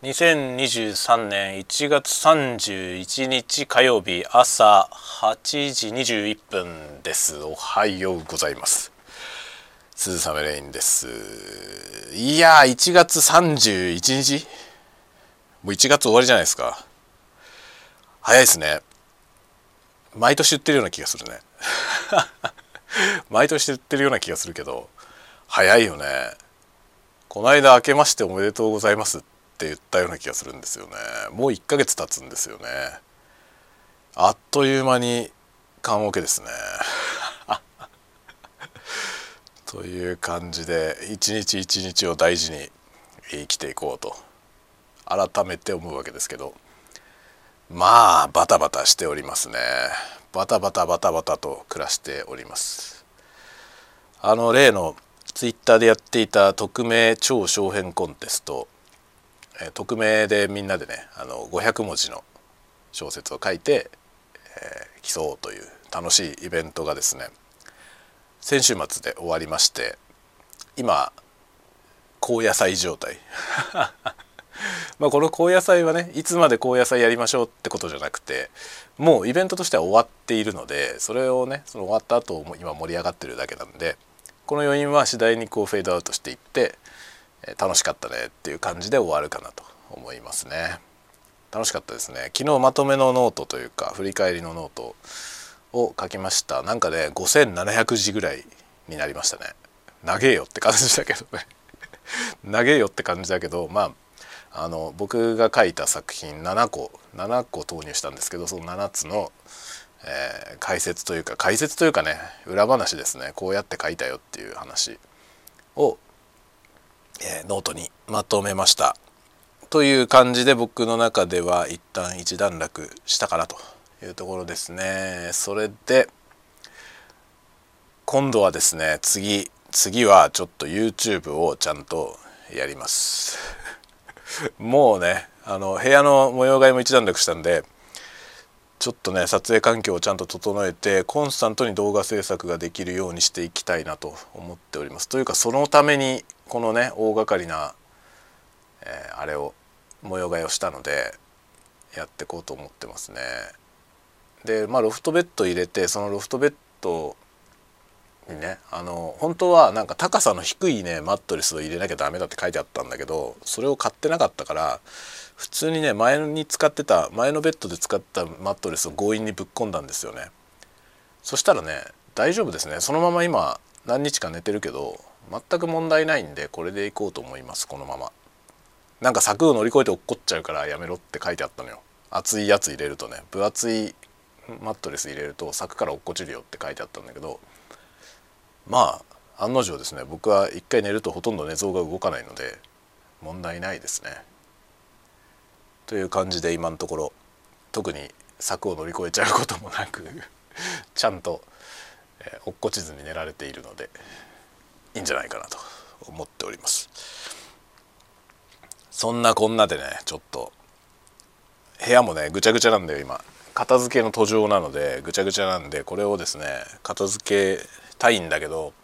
2023年1月31日火曜日朝8時21分です。おはようございます。鈴雨レインです。いやー1月31日？もう1月終わりじゃないですか。早いですね。毎年言ってるような気がするね。毎年言ってるような気がするけど早いよね。この間明けましておめでとうございますってって言ったような気がするんですよね。もう1ヶ月経つんですよね。あっという間に棺桶ですね。という感じで一日一日を大事に生きていこうと改めて思うわけですけど。まあバタバタしておりますね。バタバタバタバタと暮らしております。あの例のツイッターでやっていた匿名超小編コンテスト。え匿名でみんなでねあの500文字の小説を書いて、えー、競おうという楽しいイベントがですね先週末で終わりまして今高野菜状態。まあこの高野菜はねいつまで高野菜やりましょうってことじゃなくてもうイベントとしては終わっているのでそれをねその終わった後も今盛り上がってるだけなんでこの余韻は次第にこうフェードアウトしていって楽しかったねっていう感じで終わるかなと思いますね。楽しかったですね。昨日まとめのノートというか振り返りのノートを書きました。なんかね5700字ぐらいになりましたね。長えよって感じだけどね。長えよって感じだけどまああの僕が書いた作品7個7個投入したんですけどその7つの、えー、解説というか解説というかね裏話ですね。こうやって書いたよっていう話をえー、ノートにまとめました。という感じで僕の中では一旦一段落したかなというところですね。それで今度はですね次次はちょっと YouTube をちゃんとやります。もうねあの部屋の模様替えも一段落したんでちょっとね撮影環境をちゃんと整えてコンスタントに動画制作ができるようにしていきたいなと思っておりますというかそのためにこのね大掛かりな、えー、あれを模様替えをしたのでやってこうと思ってますね。でまあロフトベッド入れてそのロフトベッドにねあの本当はなんか高さの低いねマットレスを入れなきゃダメだって書いてあったんだけどそれを買ってなかったから普通にね前に使ってた前のベッドで使ったマットレスを強引にぶっ込んだんですよね。そしたらね大丈夫ですね。そのまま今何日か寝てるけど全く問題ないんでこれでいこうと思います。このまま。なんか柵を乗り越えて落っこっちゃうからやめろって書いてあったのよ。厚いやつ入れるとね。分厚いマットレス入れると柵から落っこちるよって書いてあったんだけどまあ案の定ですね。僕は一回寝るとほとんど寝相が動かないので問題ないですね。という感じで今のところ特に柵を乗り越えちゃうこともなく ちゃんと、えー、落っこちずに寝られているのでいいんじゃないかなと思っております。そんなこんなでねちょっと部屋もねぐちゃぐちゃなんだよ今。片付けの途上なのでぐちゃぐちゃなんでこれをですね片付けたいんだけど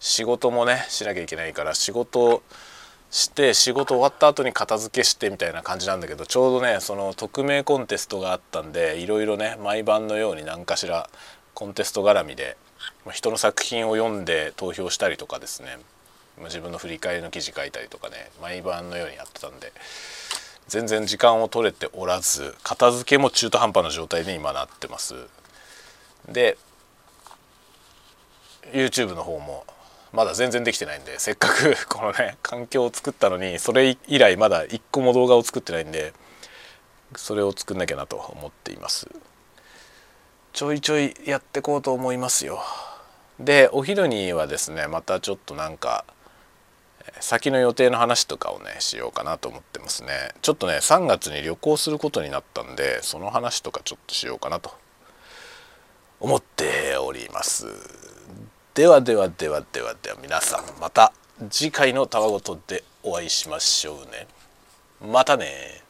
仕事もねしなきゃいけないから仕事して仕事終わった後に片付けしてみたいな感じなんだけどちょうどねその匿名コンテストがあったんでいろいろね毎晩のように何かしらコンテスト絡みで人の作品を読んで投票したりとかですね。自分の振り返りの記事書いたりとかね毎晩のようにやってたんで全然時間を取れておらず片付けも中途半端な状態に今なってます。で YouTube の方もまだ全然できてないんでせっかく このね環境を作ったのにそれ以来まだ一個も動画を作ってないんでそれを作んなきゃなと思っています。ちょいちょいやってこうと思いますよ。でお昼にはですねまたちょっとなんか先の予定の話とかをねしようかなと思ってますね。ちょっとね3月に旅行することになったんでその話とかちょっとしようかなと思っております。ではではではではでは皆さんまた次回のたわごとでお会いしましょうね。またね